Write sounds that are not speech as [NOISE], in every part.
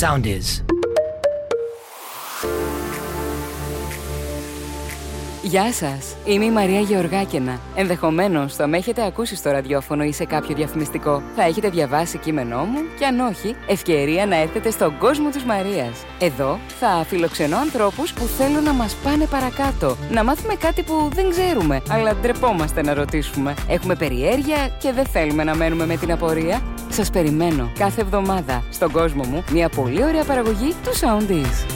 sound is. Γεια σας. Είμαι η Μαρία Γεωργάκαινα. Ενδεχομένως θα με έχετε ακούσει στο ραδιόφωνο ή σε κάποιο διαφημιστικό. Θα έχετε διαβάσει κείμενό μου και αν όχι, ευκαιρία να έρθετε στον κόσμο της Μαρίας. Εδώ θα φιλοξενώ ανθρώπους που θέλουν να μας πάνε παρακάτω. Να μάθουμε κάτι που δεν ξέρουμε, αλλά ντρεπόμαστε να ρωτήσουμε. Έχουμε περιέργεια και δεν θέλουμε να μένουμε με την απορία. Σας περιμένω κάθε εβδομάδα στον κόσμο μου μια πολύ ωραία παραγωγή του Soundees.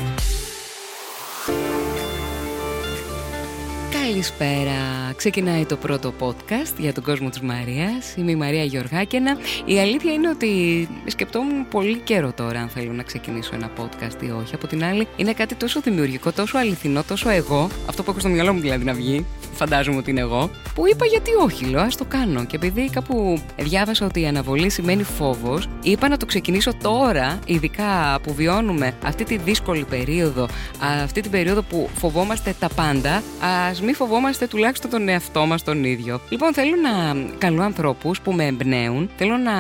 Καλησπέρα. Ξεκινάει το πρώτο podcast για τον κόσμο της Μαρίας. Είμαι η Μαρία Γεωργάκαινα. Η αλήθεια είναι ότι σκεπτόμουν πολύ καιρό τώρα αν θέλω να ξεκινήσω ένα podcast ή όχι. Από την άλλη είναι κάτι τόσο δημιουργικό, τόσο αληθινό, τόσο εγώ. Αυτό που έχω στο μυαλό μου δηλαδή να βγει. Φαντάζομαι ότι είναι εγώ. Που είπα γιατί όχι, λέω, ας το κάνω. Και επειδή κάπου διάβασα ότι η αναβολή σημαίνει φόβος, είπα να το ξεκινήσω τώρα, ειδικά που βιώνουμε αυτή τη δύσκολη περίοδο, αυτή την περίοδο που φοβόμαστε τα πάντα, ας μην φοβόμαστε τουλάχιστον τον εαυτό μας τον ίδιο. Λοιπόν, θέλω να καλώ ανθρώπους που με εμπνέουν. Θέλω να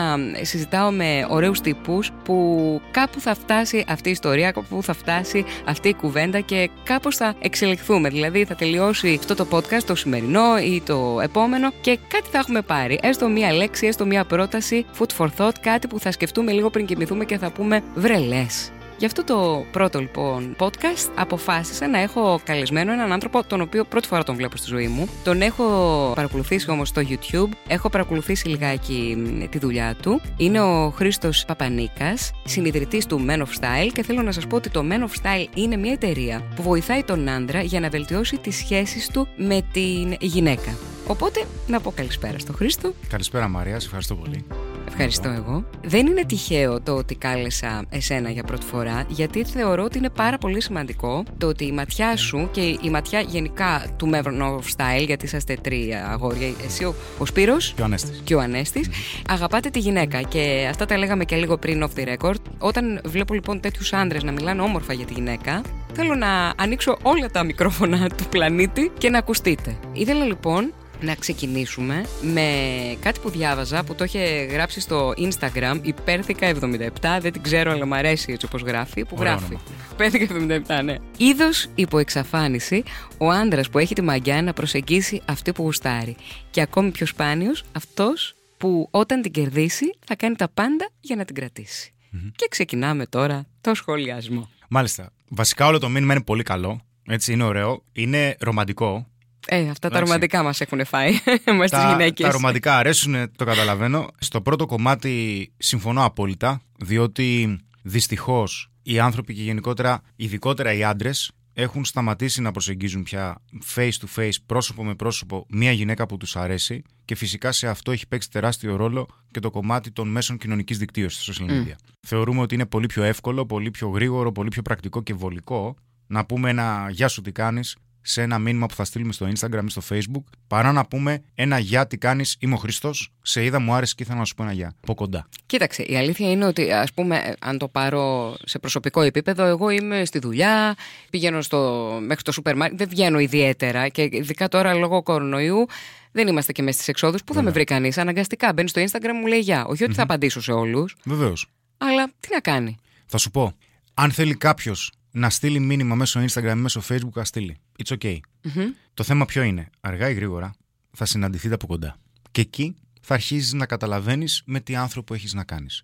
συζητάω με ωραίους τύπους που κάπου θα φτάσει αυτή η ιστορία, κάπου θα φτάσει αυτή η κουβέντα και κάπως θα εξελιχθούμε. Δηλαδή, θα τελειώσει αυτό το podcast, το σημερινό ή το επόμενο και κάτι θα έχουμε πάρει. Έστω μία λέξη, έστω μία πρόταση, food for thought, κάτι που θα σκεφτούμε λίγο πριν κοιμηθούμε και θα πούμε βρελέ. Γι' αυτό το πρώτο λοιπόν podcast αποφάσισα να έχω καλεσμένο έναν άνθρωπο τον οποίο πρώτη φορά τον βλέπω στη ζωή μου. Τον έχω παρακολουθήσει όμως στο YouTube, έχω παρακολουθήσει λιγάκι τη δουλειά του. Είναι ο Χρήστος Παπανίκας, συνειδητής του Men of Style και θέλω να σας πω ότι το Men of Style είναι μια εταιρεία που βοηθάει τον άντρα για να βελτιώσει τις σχέσεις του με την γυναίκα. Οπότε να πω καλησπέρα στο Χρήστο. Καλησπέρα Μαρία, σε ευχαριστώ πολύ. Ευχαριστώ εγώ. Δεν είναι τυχαίο το ότι κάλεσα εσένα για πρώτη φορά, γιατί θεωρώ ότι είναι πάρα πολύ σημαντικό το ότι η ματιά σου και η ματιά γενικά του Mevron of Style, γιατί είσαστε τρία αγόρια, εσύ ο, ο Σπύρος και ο Ανέστης, και ο Ανέστης αγαπάτε τη γυναίκα και αυτά τα λέγαμε και λίγο πριν off the record. Όταν βλέπω λοιπόν τέτοιους άντρες να μιλάνε όμορφα για τη γυναίκα, θέλω να ανοίξω όλα τα μικρόφωνα του πλανήτη και να ακουστείτε. Ήθελα λοιπόν να ξεκινήσουμε με κάτι που διάβαζα που το είχε γράψει στο Instagram υπέρθηκα 77, δεν την ξέρω αλλά μου αρέσει έτσι όπως γράφει, που γράφει. Υπέρθηκα 77, ναι. Είδος υπό εξαφάνιση ο άντρας που έχει τη μαγιά να προσεγγίσει αυτή που γουστάρει. Και ακόμη πιο σπάνιος αυτός που όταν την κερδίσει θα κάνει τα πάντα για να την κρατήσει. Και ξεκινάμε τώρα το σχολιασμό. Μάλιστα. Βασικά όλο το μήνυμα είναι πολύ καλό. Έτσι είναι ωραίο. Είναι ρομαντικό. Ε, αυτά τα ρομαντικά μας έχουν φάει [LAUGHS] με τις γυναίκες. Τα ρομαντικά αρέσουν, το καταλαβαίνω. Στο πρώτο κομμάτι συμφωνώ απόλυτα, διότι δυστυχώς οι άνθρωποι και γενικότερα, ειδικότερα οι άντρες, έχουν σταματήσει να προσεγγίζουν πια face to face, πρόσωπο με πρόσωπο, μια γυναίκα που τους αρέσει και φυσικά σε αυτό έχει παίξει τεράστιο ρόλο και το κομμάτι των μέσων κοινωνικής δικτύωσης στα social media. Θεωρούμε ότι είναι πολύ πιο εύκολο, πολύ πιο γρήγορο, πολύ πιο πρακτικό και βολικό να πούμε ένα Γεια σου, τι κάνεις, σε ένα μήνυμα που θα στείλουμε στο Instagram ή στο Facebook, παρά να πούμε ένα γεια, τι κάνεις, είμαι ο Χριστός, σε είδα, μου άρεσε και ήθελα να σου πω ένα γεια. Από κοντά. Κοίταξε, η αλήθεια είναι ότι, ας πούμε, αν το πάρω σε προσωπικό επίπεδο, εγώ είμαι στη δουλειά, πηγαίνω στο, μέχρι το σούπερ μάρκετ, δεν βγαίνω ιδιαίτερα και ειδικά τώρα λόγω κορονοϊού. Δεν είμαστε και μέσα στις εξόδους. Πού θα με βρει κανείς; Αναγκαστικά μπαίνει στο Instagram μου λέει Γεια. Όχι ότι θα απαντήσω σε όλους. Βεβαίως. Αλλά τι να κάνει; Θα σου πω. Αν θέλει κάποιος να στείλει μήνυμα μέσω Instagram ή μέσω Facebook, να στείλει. It's okay. Το θέμα ποιο είναι; Αργά ή γρήγορα θα συναντηθείτε από κοντά. Και εκεί θα αρχίζεις να καταλαβαίνεις με τι άνθρωπο έχεις να κάνεις.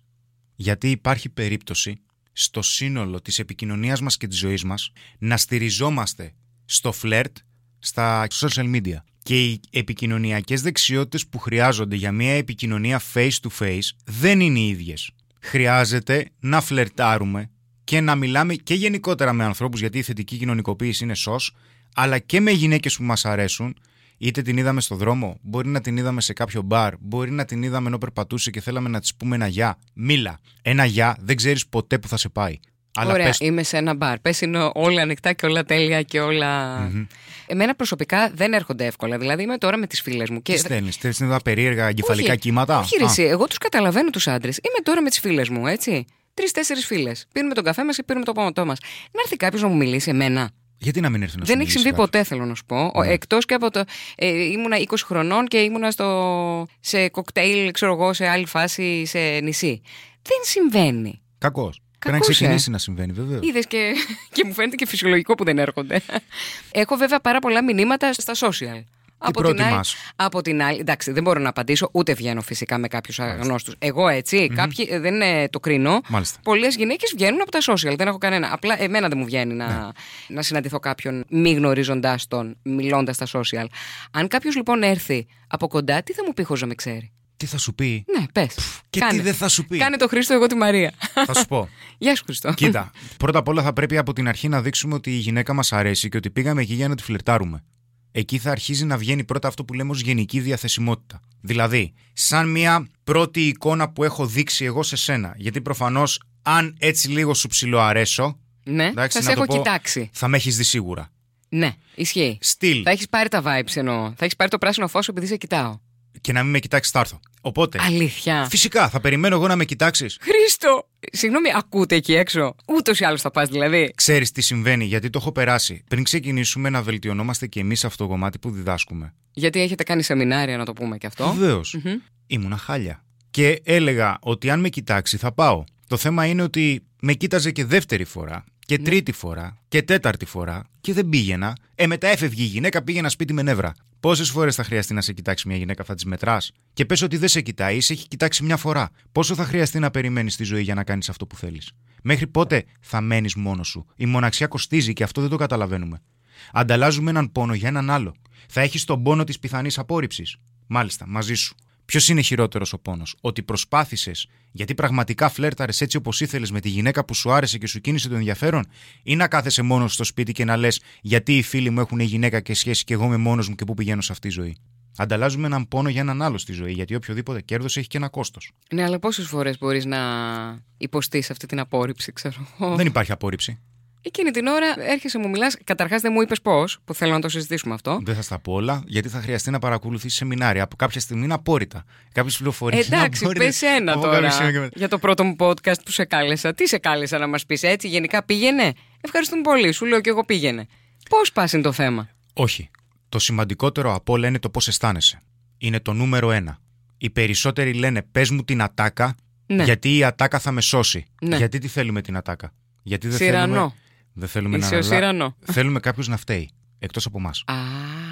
Γιατί υπάρχει περίπτωση στο σύνολο της επικοινωνίας μας και της ζωής μας να στηριζόμαστε στο φλερτ, στα social media. Και οι επικοινωνιακές δεξιότητες που χρειάζονται για μια επικοινωνία face to face δεν είναι οι ίδιες. Χρειάζεται να φλερτάρουμε και να μιλάμε και γενικότερα με ανθρώπους, γιατί η θετική κοινωνικοποίηση είναι σως, αλλά και με γυναίκες που μας αρέσουν. Είτε την είδαμε στο δρόμο, μπορεί να την είδαμε σε κάποιο μπαρ, μπορεί να την είδαμε ενώ περπατούσε και θέλαμε να της πούμε ένα γεια. Μίλα. Ένα γεια δεν ξέρεις ποτέ που θα σε πάει. Αλλά Ωραία, πες... είμαι σε ένα μπαρ. Πες είναι όλα ανοιχτά και όλα τέλεια και όλα. Mm-hmm. Εμένα προσωπικά δεν έρχονται εύκολα. Δηλαδή είμαι τώρα με τις φίλες μου. Και... Τι στέλνεις, στέλνεις περίεργα εγκεφαλικά κύματα; Όχι, εγώ τους καταλαβαίνω τους άντρες. Είμαι τώρα με τις φίλες μου, έτσι τρει-τέσσερι φίλες. Πίνουμε τον καφέ μας και πίνουμε το πόντο μας. Να έρθει κάποιος να μου μιλήσει εμένα. Γιατί να μην έρθει να Δεν έχει συμβεί ποτέ, θέλω να σου πω. Ναι. Εκτός και από το. Ε, ήμουνα 20 χρονών και ήμουνα στο, σε κοκτέιλ, ξέρω εγώ, σε άλλη φάση, σε νησί. Δεν συμβαίνει. Κακός. Πρέπει να Κακός, ε. ξεκινήσει να συμβαίνει, βέβαια. Είδες και, και μου φαίνεται και φυσιολογικό που δεν έρχονται. [LAUGHS] Έχω βέβαια πάρα πολλά μηνύματα στα social. Από, την άλλη, προτιμάς; από την άλλη, εντάξει, δεν μπορώ να απαντήσω, ούτε βγαίνω φυσικά με κάποιους αγνώστους. Εγώ έτσι, κάποιοι ε, δεν ε, το κρίνω. Μάλιστα. Πολλές γυναίκες βγαίνουν από τα social, δεν έχω κανένα. Απλά εμένα δεν μου βγαίνει να, Ναι. να συναντηθώ κάποιον μη γνωρίζοντάς τον, μιλώντας στα social. Αν κάποιος λοιπόν έρθει από κοντά, τι θα μου πει χωρίς να με ξέρει; Τι θα σου πει; Ναι, πες. Και τι δεν θα σου πει; Κάνε το Χρήστο, εγώ τη Μαρία. Θα σου πω. [LAUGHS] Γεια σου, Χρήστο. Κοίτα, πρώτα απ' όλα θα πρέπει από την αρχή να δείξουμε ότι η γυναίκα μας αρέσει και ότι πήγαμε εκεί για να τη φλερτάρουμε. Εκεί θα αρχίζει να βγαίνει πρώτα αυτό που λέμε ως γενική διαθεσιμότητα. Δηλαδή, σαν μια πρώτη εικόνα που έχω δείξει εγώ σε σένα. Γιατί προφανώς, αν έτσι λίγο σου ψιλοαρέσω. Ναι, εντάξει, θα να σε το έχω πω, κοιτάξει. Θα με έχεις δει σίγουρα. Ναι, ισχύει. Στυλ. Θα έχεις πάρει τα vibes εννοώ. Θα έχεις πάρει το πράσινο φως επειδή σε κοιτάω. Και να μην με κοιτάξεις, θα έρθω. Οπότε. Αλήθεια. Φυσικά, θα περιμένω εγώ να με κοιτάξεις. Χρήστο! Συγγνώμη, ακούτε εκεί έξω. Ούτως ή άλλως θα πας δηλαδή. Ξέρεις τι συμβαίνει, γιατί το έχω περάσει. Πριν ξεκινήσουμε να βελτιωνόμαστε και εμείς αυτό το κομμάτι που διδάσκουμε. Γιατί έχετε κάνει σεμινάρια, να το πούμε και αυτό. Βεβαίως. Μμμ. Ήμουνα χάλια. Και έλεγα ότι αν με κοιτάξει θα πάω. Το θέμα είναι ότι με κοίταζε και δεύτερη φορά και Ναι. τρίτη φορά και τέταρτη φορά και δεν πήγαινα. Ε, μετά έφευγε η γυναίκα, πήγαινα σπίτι με νεύρα. Πόσες φορές θα χρειαστεί να σε κοιτάξει μια γυναίκα, θα τι μετράς; Και πες ότι δεν σε κοιτάει, ή σε έχει κοιτάξει μια φορά. Πόσο θα χρειαστεί να περιμένεις τη ζωή για να κάνεις αυτό που θέλεις; Μέχρι πότε θα μένεις μόνος σου; Η μοναξιά κοστίζει και αυτό δεν το καταλαβαίνουμε. Ανταλλάζουμε έναν πόνο για έναν άλλο. Θα έχεις τον πόνο της πιθανής απόρριψης. Μάλιστα, μαζί σου. Ποιος είναι χειρότερος ο πόνος, Ότι προσπάθησες γιατί πραγματικά φλέρταρες έτσι όπως ήθελες με τη γυναίκα που σου άρεσε και σου κίνησε το ενδιαφέρον, ή να κάθεσαι μόνος στο σπίτι και να λες γιατί οι φίλοι μου έχουν γυναίκα και σχέση και εγώ είμαι μόνος μου και πού πηγαίνω σε αυτή τη ζωή. Ανταλλάζουμε έναν πόνο για έναν άλλο στη ζωή, γιατί οποιοδήποτε κέρδος έχει και ένα κόστος. Ναι, αλλά πόσες φορές μπορείς να υποστείς αυτή την απόρριψη, ξέρω εγώ; Δεν υπάρχει απόρριψη. Εκείνη την ώρα έρχεσαι, μου μιλάς. Καταρχάς δεν μου είπες πώς, που θέλω να το συζητήσουμε αυτό. Δεν θα στα πω όλα, γιατί θα χρειαστεί να παρακολουθήσει σεμινάρια. Από κάποια στιγμή είναι απόρριτα. Κάποιες πληροφορίες είναι Εντάξει, απόρριτες. πες ένα Από τώρα κάποια στιγμή και μετά. για το πρώτο μου podcast που σε κάλεσα. Τι σε κάλεσα να μας πεις έτσι, γενικά πήγαινε; Ευχαριστούμε πολύ, σου λέω και εγώ πήγαινε. Πώς πας είναι το θέμα; Όχι. Το σημαντικότερο από όλα είναι το πώς αισθάνεσαι. Είναι το νούμερο ένα. Οι περισσότεροι λένε πες μου την ατάκα, Ναι. γιατί η ατάκα θα με σώσει. Ναι. Γιατί τι θέλουμε την ατάκα; Γιατί δεν Σιρανό. θέλουμε. Δεν θέλουμε Είσαι να ο Σιρανό. Θέλουμε κάποιο να φταίει. Εκτός από εμάς. Α,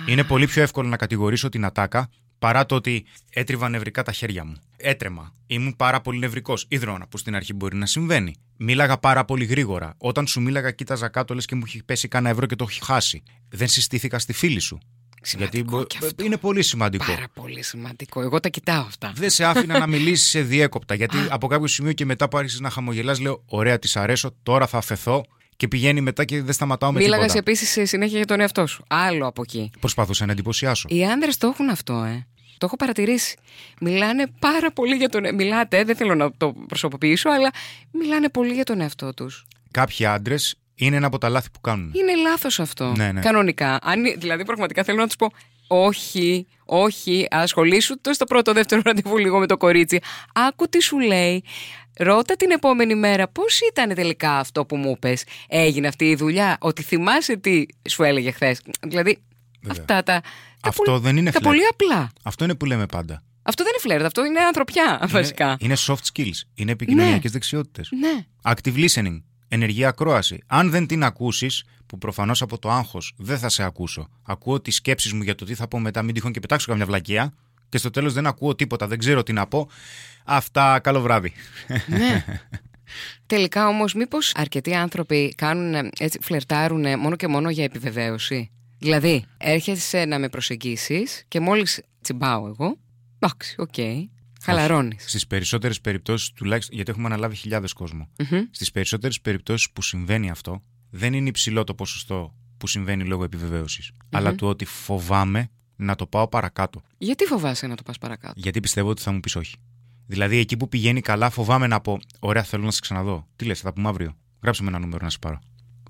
Είναι πολύ πιο εύκολο να κατηγορήσω την ατάκα παρά το ότι έτριβα νευρικά τα χέρια μου. Έτρεμα. Ήμουν πάρα πολύ νευρικός. Υδρόνα, που στην αρχή μπορεί να συμβαίνει. Μίλαγα πάρα πολύ γρήγορα. Όταν σου μίλαγα, κοίταζα κάτω, λες και μου έχει πέσει κανένα ευρώ και το έχει χάσει. Δεν συστήθηκα στη φίλη σου. Σημαντικό Γιατί κι μπο- αυτό. είναι πολύ σημαντικό. πάρα πολύ σημαντικό. Εγώ τα κοιτάω αυτά. Δεν σε άφηνα να [LAUGHS] μιλήσεις σε διέκοπτα. Γιατί από κάποιο σημείο και μετά που άρχισες να χαμογελάς, λέω: Ωραία, της αρέσω, τώρα θα αφαιθώ. Και πηγαίνει μετά και δεν σταματάω με Μίλαγα τίποτα. επίσης σε συνέχεια για τον εαυτό σου. Άλλο από εκεί. Προσπαθούσα να εντυπωσιάσω. Οι άντρε το έχουν αυτό, ε. Το έχω παρατηρήσει. Μιλάνε πάρα πολύ για τον. Μιλάτε, δεν θέλω να το προσωποποιήσω, αλλά μιλάνε πολύ για τον εαυτό τους. Κάποιοι άντρες είναι ένα από τα λάθη που κάνουν. Είναι λάθος αυτό. Ναι, ναι. Κανονικά. Αν, δηλαδή, πραγματικά θέλω να τους πω. Όχι, όχι, ασχολήσου το στο πρώτο, δεύτερο ραντεβού λίγο με το κορίτσι. Άκου τι σου λέει. Ρώτα την επόμενη μέρα πώς ήταν τελικά αυτό που μου πες; Έγινε αυτή η δουλειά; Ότι θυμάσαι τι σου έλεγε χθες; Δηλαδή, Βέβαια. αυτά τα. τα Αυτό πολύ- δεν είναι Τα φλερτ. πολύ απλά. Αυτό είναι που λέμε πάντα. Αυτό δεν είναι φλερτ, αυτό είναι ανθρωπιά, βασικά. Είναι, είναι soft skills. Είναι επικοινωνιακές δεξιότητες. Ναι. Active listening. Ενεργή ακρόαση. Αν δεν την ακούσεις, που προφανώς από το άγχος δεν θα σε ακούσω. Ακούω τις σκέψεις μου για το τι θα πω μετά, μην τυχόν και πετάξω καμιά βλακεία. Και στο τέλος δεν ακούω τίποτα, δεν ξέρω τι να πω. Αυτά, καλό βράδυ. ναι. Τελικά όμως, μήπως αρκετοί άνθρωποι κάνουν ε, έτσι, φλερτάρουν ε, μόνο και μόνο για επιβεβαίωση; Δηλαδή, έρχεσαι να με προσεγγίσεις και μόλις τσιμπάω εγώ. Εντάξει, οκ. Χαλαρώνεις. Στις περισσότερες περιπτώσεις, τουλάχιστον γιατί έχουμε αναλάβει χιλιάδες κόσμο, στις περισσότερες περιπτώσεις που συμβαίνει αυτό, δεν είναι υψηλό το ποσοστό που συμβαίνει λόγω επιβεβαίωσης, αλλά του ότι φοβάμαι να το πάω παρακάτω. Γιατί φοβάσαι να το πας παρακάτω; Γιατί πιστεύω ότι θα μου πεις όχι. Δηλαδή, εκεί που πηγαίνει καλά, φοβάμαι να πω: Ωραία, θέλω να σε ξαναδώ. Τι λες, θα τα πούμε αύριο; Γράψε με ένα νούμερο να σε πάρω.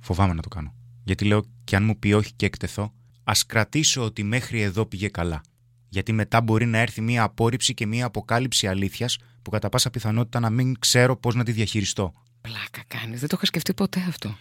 Φοβάμαι να το κάνω. Γιατί λέω: Και αν μου πει όχι και εκτεθώ, ας κρατήσω ότι μέχρι εδώ πήγε καλά. Γιατί μετά μπορεί να έρθει μία απόρριψη και μία αποκάλυψη αλήθειας που κατά πάσα πιθανότητα να μην ξέρω πώς να τη διαχειριστώ. Πλάκα κάνεις. Δεν το είχα σκεφτεί ποτέ αυτό.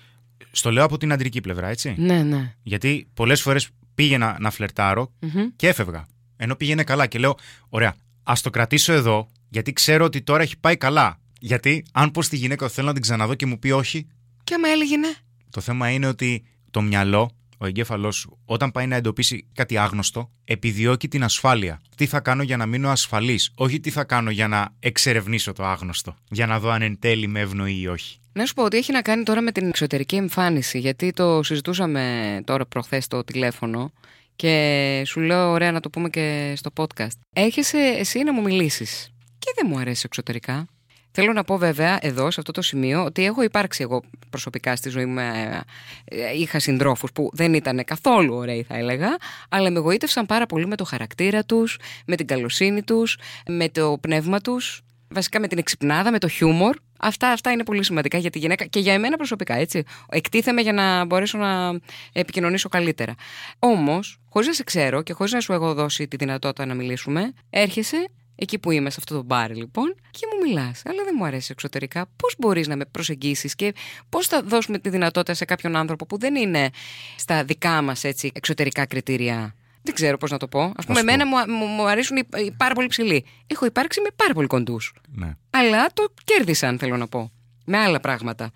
Στο λέω από την αντρική πλευρά, έτσι. Ναι, ναι. Γιατί πολλές φορές πήγαινα να φλερτάρω Μμμ. και έφευγα. Ενώ πήγαινε καλά και λέω: Ωραία, ας το κρατήσω εδώ, γιατί ξέρω ότι τώρα έχει πάει καλά. Γιατί αν πω στη γυναίκα ότι θέλω να την ξαναδώ και μου πει όχι, Και άμα έλεγε ναι. το θέμα είναι ότι το μυαλό, ο εγκέφαλός σου, όταν πάει να εντοπίσει κάτι άγνωστο, επιδιώκει την ασφάλεια. Τι θα κάνω για να μείνω ασφαλής, όχι τι θα κάνω για να εξερευνήσω το άγνωστο. Για να δω αν εν τέλει με ευνοεί ή όχι. Να σου πω ότι έχει να κάνει τώρα με την εξωτερική εμφάνιση, γιατί το συζητούσαμε τώρα προχθές στο τηλέφωνο και σου λέω ωραία να το πούμε και στο podcast. Έχεσαι εσύ να μου μιλήσεις και δεν μου αρέσει εξωτερικά. Θέλω να πω βέβαια εδώ, σε αυτό το σημείο, ότι έχω υπάρξει εγώ προσωπικά στη ζωή μου. ε, ε, Είχα συντρόφους που δεν ήταν καθόλου ωραίοι, θα έλεγα, αλλά με εγωίτευσαν πάρα πολύ με το χαρακτήρα τους, με την καλοσύνη τους, με το πνεύμα τους, βασικά με την εξυπνάδα, με το χιούμορ. Αυτά, αυτά είναι πολύ σημαντικά για τη γυναίκα και για εμένα προσωπικά, έτσι. Εκτίθεμαι για να μπορέσω να επικοινωνήσω καλύτερα. Όμως, χωρίς να σε ξέρω και χωρίς να σου έχω δώσει τη δυνατότητα να μιλήσουμε, έρχεσαι εκεί που είμαι, σε αυτό το μπαρ λοιπόν, και μου μιλάς. Αλλά δεν μου αρέσει εξωτερικά. Πώς μπορείς να με προσεγγίσεις και πώς θα δώσουμε τη δυνατότητα σε κάποιον άνθρωπο που δεν είναι στα δικά μας εξωτερικά κριτήρια; Δεν ξέρω πώς να το πω. Α πούμε, σου πω. εμένα μου, μου, μου αρέσουν οι, οι πάρα πολύ ψηλοί. Έχω υπάρξει με πάρα πολύ κοντούς. Ναι. Αλλά το κέρδισαν, θέλω να πω. Με άλλα πράγματα.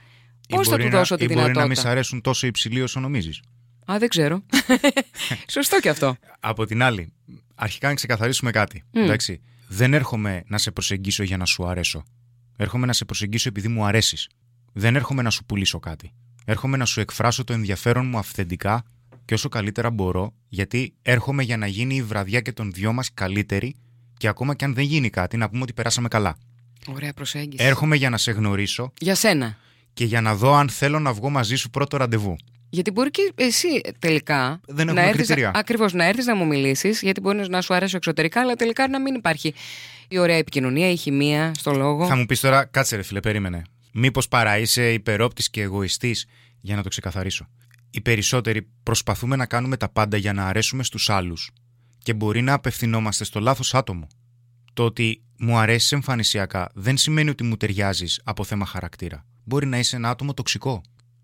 Ή Πώς θα μπορεί του να- δώσω τη ή μπορεί να μην δυνατότητα. σ' αρέσουν τόσο υψηλοί όσο νομίζεις; Α, δεν ξέρω. [LAUGHS] Σωστό και αυτό. Από την άλλη, αρχικά να ξεκαθαρίσουμε κάτι. Εντάξει. Δεν έρχομαι να σε προσεγγίσω για να σου αρέσω. Έρχομαι να σε προσεγγίσω επειδή μου αρέσεις. Δεν έρχομαι να σου πουλήσω κάτι. Έρχομαι να σου εκφράσω το ενδιαφέρον μου αυθεντικά και όσο καλύτερα μπορώ, γιατί έρχομαι για να γίνει η βραδιά και των δυο μας καλύτερη και ακόμα και αν δεν γίνει κάτι, να πούμε ότι περάσαμε καλά. Ωραία προσέγγιση. Έρχομαι για να σε γνωρίσω Για σένα. και για να δω αν θέλω να βγω μαζί σου πρώτο ραντεβού. Γιατί μπορεί και εσύ τελικά. Δεν να έχουμε έρθεις κριτήρια. να- Ακριβώς, να έρθεις να μου μιλήσεις, γιατί μπορεί να σου αρέσει εξωτερικά, αλλά τελικά να μην υπάρχει η ωραία επικοινωνία, η χημεία στο λόγο. Θα μου πεις τώρα, κάτσε ρε φίλε, περίμενε. Μήπως παρά είσαι υπερόπτης και εγωιστής, για να το ξεκαθαρίσω. Οι περισσότεροι προσπαθούμε να κάνουμε τα πάντα για να αρέσουμε στους άλλους και μπορεί να απευθυνόμαστε στο λάθος άτομο. Το ότι μου αρέσει εμφανισιακά δεν σημαίνει ότι μου ταιριάζεις από θέμα χαρακτήρα. Μπορεί να είσαι ένα άτομο τοξικό.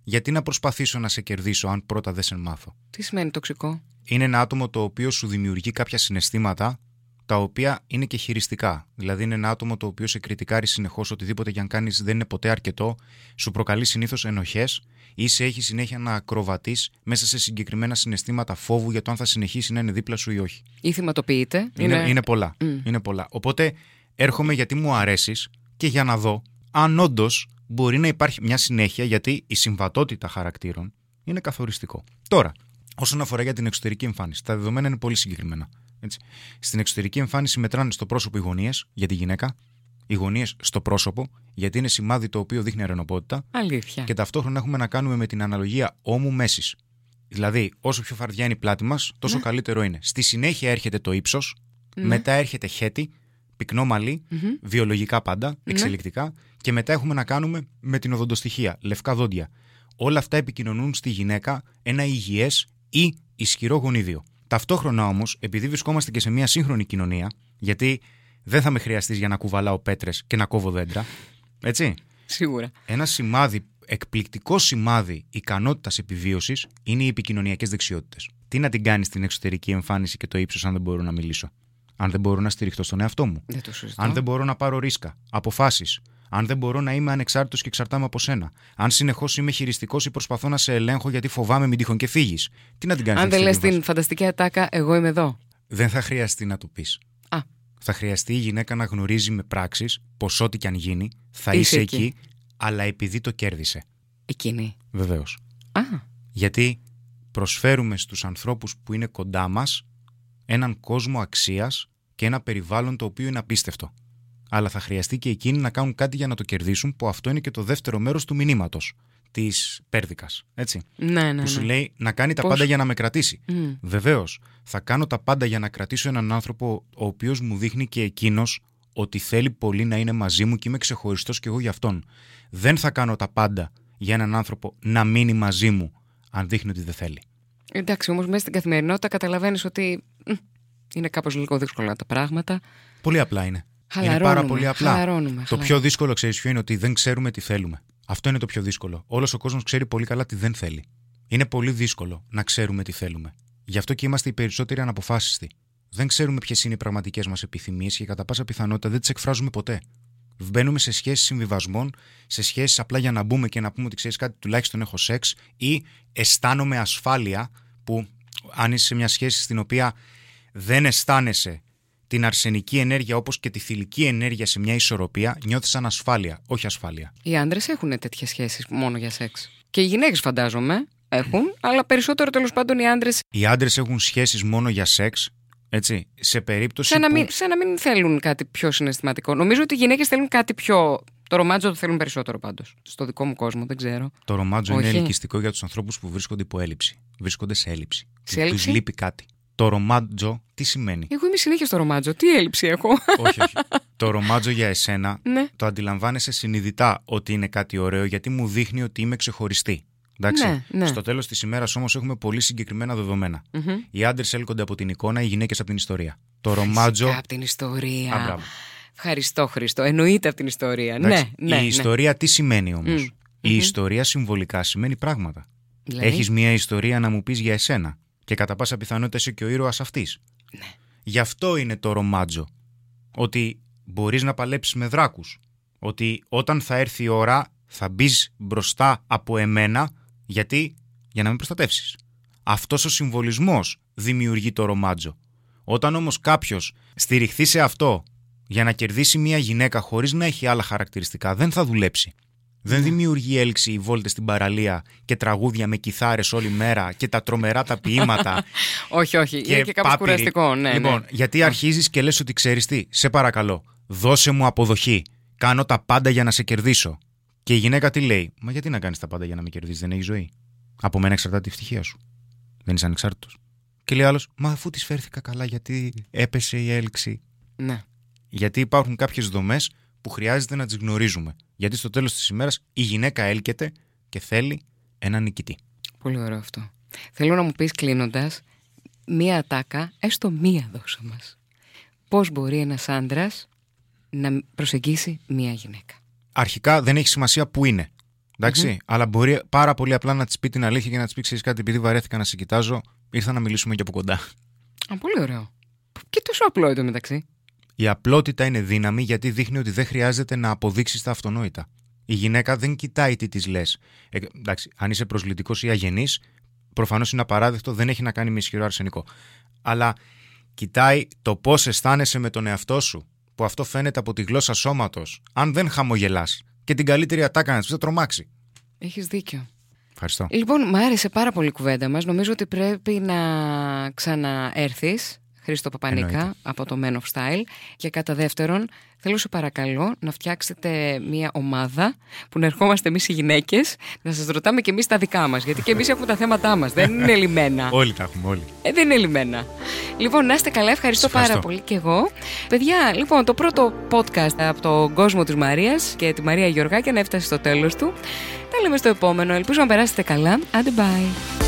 Γιατί να προσπαθήσω να σε κερδίσω αν πρώτα δεν σε μάθω; Τι σημαίνει τοξικό; Είναι ένα άτομο το οποίο σου δημιουργεί κάποια συναισθήματα τα οποία είναι και χειριστικά. Δηλαδή, είναι ένα άτομο το οποίο σε κριτικάρει συνεχώς, οτιδήποτε και αν κάνεις δεν είναι ποτέ αρκετό, σου προκαλεί συνήθως ενοχές ή σε έχει συνέχεια να ακροβατείς μέσα σε συγκεκριμένα συναισθήματα φόβου για το αν θα συνεχίσει να είναι δίπλα σου ή όχι. Ή θυματοποιείται. Είναι, είναι, πολλά. είναι πολλά. Οπότε έρχομαι γιατί μου αρέσεις και για να δω αν όντως μπορεί να υπάρχει μια συνέχεια γιατί η συμβατότητα χαρακτήρων είναι καθοριστικό. Τώρα, όσον αφορά για την εξωτερική εμφάνιση, τα δεδομένα είναι πολύ συγκεκριμένα. Έτσι. Στην εξωτερική εμφάνιση μετράνε στο πρόσωπο οι γωνίε για τη γυναίκα, οι γωνίε στο πρόσωπο, γιατί είναι σημάδι το οποίο δείχνει αρενοπότητα, Αλήθεια. και ταυτόχρονα έχουμε να κάνουμε με την αναλογία ώμου μέσης. Δηλαδή, όσο πιο φαρδιά είναι η πλάτη μας, τόσο Ναι. καλύτερο είναι. Στη συνέχεια έρχεται το ύψος, μετά έρχεται χέτη, πυκνό μαλλί, βιολογικά πάντα, εξελικτικά, και μετά έχουμε να κάνουμε με την οδοντοστοιχεία, λευκά δόντια. Όλα αυτά επικοινωνούν στη γυναίκα ένα υγιές ή ισχυρό γονίδιο. Ταυτόχρονα όμως, επειδή βρισκόμαστε και σε μια σύγχρονη κοινωνία, γιατί δεν θα με χρειαστείς για να κουβαλάω πέτρες και να κόβω δέντρα. Έτσι; Σίγουρα. Ένα σημάδι, εκπληκτικό σημάδι ικανότητας επιβίωσης είναι οι επικοινωνιακές δεξιότητες. Τι να την κάνεις στην εξωτερική εμφάνιση και το ύψος αν δεν μπορώ να μιλήσω; Αν δεν μπορώ να στηριχτώ στον εαυτό μου. Δεν το συζητώ. Αν δεν μπορώ να πάρω ρίσκα, αποφάσεις. Αν δεν μπορώ να είμαι ανεξάρτητος και εξαρτάμαι από σένα. Αν συνεχώς είμαι χειριστικός ή προσπαθώ να σε ελέγχω γιατί φοβάμαι μην τυχόν και φύγεις. Τι να την κάνεις Αν δεν λες την φανταστική ατάκα, εγώ είμαι εδώ. Δεν θα χρειαστεί να το πεις. Α, Θα χρειαστεί η γυναίκα να γνωρίζει με πράξεις πως ό,τι και αν γίνει θα Είσαι είσαι εκεί. εκεί, αλλά επειδή το κέρδισε. εκείνη. Βεβαίως. Α, Γιατί προσφέρουμε στους ανθρώπους που είναι κοντά μας έναν κόσμο αξίας και ένα περιβάλλον το οποίο είναι απίστευτο. Αλλά θα χρειαστεί και εκείνοι να κάνουν κάτι για να το κερδίσουν, που αυτό είναι και το δεύτερο μέρος του μηνύματος της πέρδικας. Έτσι. ναι, ναι. Που σου ναι. λέει να κάνει τα Πώς; πάντα για να με κρατήσει. Μμ. Βεβαίως, θα κάνω τα πάντα για να κρατήσω έναν άνθρωπο ο οποίος μου δείχνει και εκείνος ότι θέλει πολύ να είναι μαζί μου και είμαι ξεχωριστός κι εγώ για αυτόν. Δεν θα κάνω τα πάντα για έναν άνθρωπο να μείνει μαζί μου, αν δείχνει ότι δεν θέλει. Εντάξει, όμως μέσα στην καθημερινότητα καταλαβαίνεις ότι μ, είναι κάπως λίγο δύσκολα τα πράγματα. Πολύ απλά είναι. είναι Χαλαρώνουμε, πάρα πολύ απλά. χαλαρώνουμε, το χαλαρώνουμε. πιο δύσκολο, ξέρεις ποιο είναι, ότι δεν ξέρουμε τι θέλουμε. Αυτό είναι το πιο δύσκολο. Όλος ο κόσμος ξέρει πολύ καλά τι δεν θέλει. Είναι πολύ δύσκολο να ξέρουμε τι θέλουμε. Γι' αυτό και είμαστε οι περισσότεροι αναποφάσιστοι. Δεν ξέρουμε ποιες είναι οι πραγματικές μας επιθυμίες και κατά πάσα πιθανότητα δεν τις εκφράζουμε ποτέ. Μπαίνουμε σε σχέσεις συμβιβασμών, σε σχέσεις απλά για να μπούμε και να πούμε ότι ξέρεις κάτι, τουλάχιστον έχω σεξ, ή αισθάνομαι ασφάλεια, που αν είσαι σε μια σχέση στην οποία δεν αισθάνεσαι την αρσενική ενέργεια όπως και τη θηλυκή ενέργεια σε μια ισορροπία, νιώθεις ανασφάλεια, όχι ασφάλεια. Οι άντρες έχουν τέτοιες σχέσεις μόνο για σεξ. Και οι γυναίκες, φαντάζομαι, έχουν, αλλά περισσότερο τέλος πάντων οι άντρε. Οι άντρες έχουν σχέσεις μόνο για σεξ, έτσι, σε περίπτωση. Σαν, να που... μην, σαν να μην θέλουν κάτι πιο συναισθηματικό. Νομίζω ότι οι γυναίκες θέλουν κάτι πιο. Το ρομάτζο το θέλουν περισσότερο πάντως. Στο δικό μου κόσμο, δεν ξέρω. Το ρομάτζο Όχι. είναι ελκυστικό για τους ανθρώπους που βρίσκονται υπό έλλειψη. Βρίσκονται σε έλλειψη. Σε έλλειψη; Τους λείπει κάτι. Το ρομάτζο τι σημαίνει; Εγώ είμαι συνέχεια στο ρομάτζο. Τι έλλειψη έχω. όχι, όχι. [LAUGHS] Το ρομάτζο για εσένα ναι. το αντιλαμβάνεσαι συνειδητά ότι είναι κάτι ωραίο γιατί μου δείχνει ότι είμαι ξεχωριστή. Εντάξει. Ναι, ναι. Στο τέλος της ημέρας όμως έχουμε πολύ συγκεκριμένα δεδομένα. Μμμ. Οι άντρες έλκονται από την εικόνα, οι γυναίκες από την ιστορία. Το ρομάτζο. Φυσικά από την ιστορία. Α, μπράβο. Ευχαριστώ, Χριστό. Εννοείται από την ιστορία. Εντάξει. Ναι, ναι. η ναι. ιστορία τι σημαίνει όμως; Μμ. Η Μμμ. ιστορία συμβολικά σημαίνει πράγματα. Δηλαδή, Έχεις μία ιστορία να μου πεις για εσένα; Και κατά πάσα πιθανότητα είσαι και ο ήρωας αυτής. Ναι. Γι' αυτό είναι το ρομάτζο. Ότι μπορείς να παλέψεις με δράκους. Ότι όταν θα έρθει η ώρα θα μπεις μπροστά από εμένα. Γιατί; Για να με προστατεύσεις. Αυτός ο συμβολισμός δημιουργεί το ρομάτζο. Όταν όμως κάποιος στηριχθεί σε αυτό για να κερδίσει μία γυναίκα χωρίς να έχει άλλα χαρακτηριστικά, δεν θα δουλέψει. Δεν δημιουργεί έλξη οι βόλτες στην παραλία και τραγούδια με κιθάρες όλη μέρα και τα τρομερά τα ποίηματα. [LAUGHS] Όχι, όχι. είναι και κάπως πάπυροι. κουραστικό. Ναι, λοιπόν, ναι. γιατί αρχίζεις και λες ότι ξέρεις τι, σε παρακαλώ, δώσε μου αποδοχή. Κάνω τα πάντα για να σε κερδίσω. Και η γυναίκα τι λέει, Μα γιατί να κάνεις τα πάντα για να με κερδίσεις, δεν έχεις ζωή. Από μένα εξαρτάται η ευτυχία σου. Δεν είσαι ανεξάρτητος. Και λέει άλλος, Μα αφού της φέρθηκα καλά, γιατί έπεσε η έλξη. ναι. Γιατί υπάρχουν κάποιες δομές που χρειάζεται να τις γνωρίζουμε. Γιατί στο τέλος της ημέρας η γυναίκα έλκεται και θέλει έναν νικητή. Πολύ ωραίο αυτό. Θέλω να μου πεις κλείνοντας μία ατάκα, έστω μία δώσα μας. Πώς μπορεί ένας άντρας να προσεγγίσει μία γυναίκα; Αρχικά δεν έχει σημασία που είναι. Εντάξει, αλλά μπορεί πάρα πολύ απλά να της πει την αλήθεια και να της πει: Ξέρεις κάτι, επειδή βαρέθηκα να σε κοιτάζω, ήρθα να μιλήσουμε και από κοντά. Α, πολύ ωραίο. Και τόσο απλό εδώ μεταξύ. Η απλότητα είναι δύναμη γιατί δείχνει ότι δεν χρειάζεται να αποδείξεις τα αυτονόητα. Η γυναίκα δεν κοιτάει τι της λες. Ε, εντάξει, αν είσαι προσλητικό ή αγενής, προφανώς είναι απαράδεκτο, δεν έχει να κάνει με ισχυρό αρσενικό. Αλλά κοιτάει το πώς αισθάνεσαι με τον εαυτό σου, που αυτό φαίνεται από τη γλώσσα σώματος. Αν δεν χαμογελάς και την καλύτερη ατάκα να της πεις, θα τρομάξει. Έχεις δίκιο. Ευχαριστώ. Λοιπόν, μου άρεσε πάρα πολύ η κουβέντα μας. Νομίζω ότι πρέπει να ξαναέρθεις, Χρήστο Παπανίκα, Εννοείται. από το Men of Style. Και κατά δεύτερον, θέλω σε παρακαλώ να φτιάξετε μια ομάδα που να ερχόμαστε εμείς οι γυναίκες, να σας ρωτάμε και εμείς τα δικά μας. Γιατί και εμείς έχουμε τα θέματά μας. Δεν είναι λιμένα. [LAUGHS] Όλοι τα έχουμε, όλοι. Ε, δεν είναι λιμένα. Λοιπόν, να είστε καλά. Ευχαριστώ, Σε ευχαριστώ. πάρα πολύ και εγώ. Παιδιά, λοιπόν, το πρώτο podcast από τον κόσμο της Μαρίας και τη Μαρία Γεωργάκη να έφτασε στο τέλος του. Τα λέμε στο επόμενο. Ελπίζω να περάσετε καλά. Άντε bye.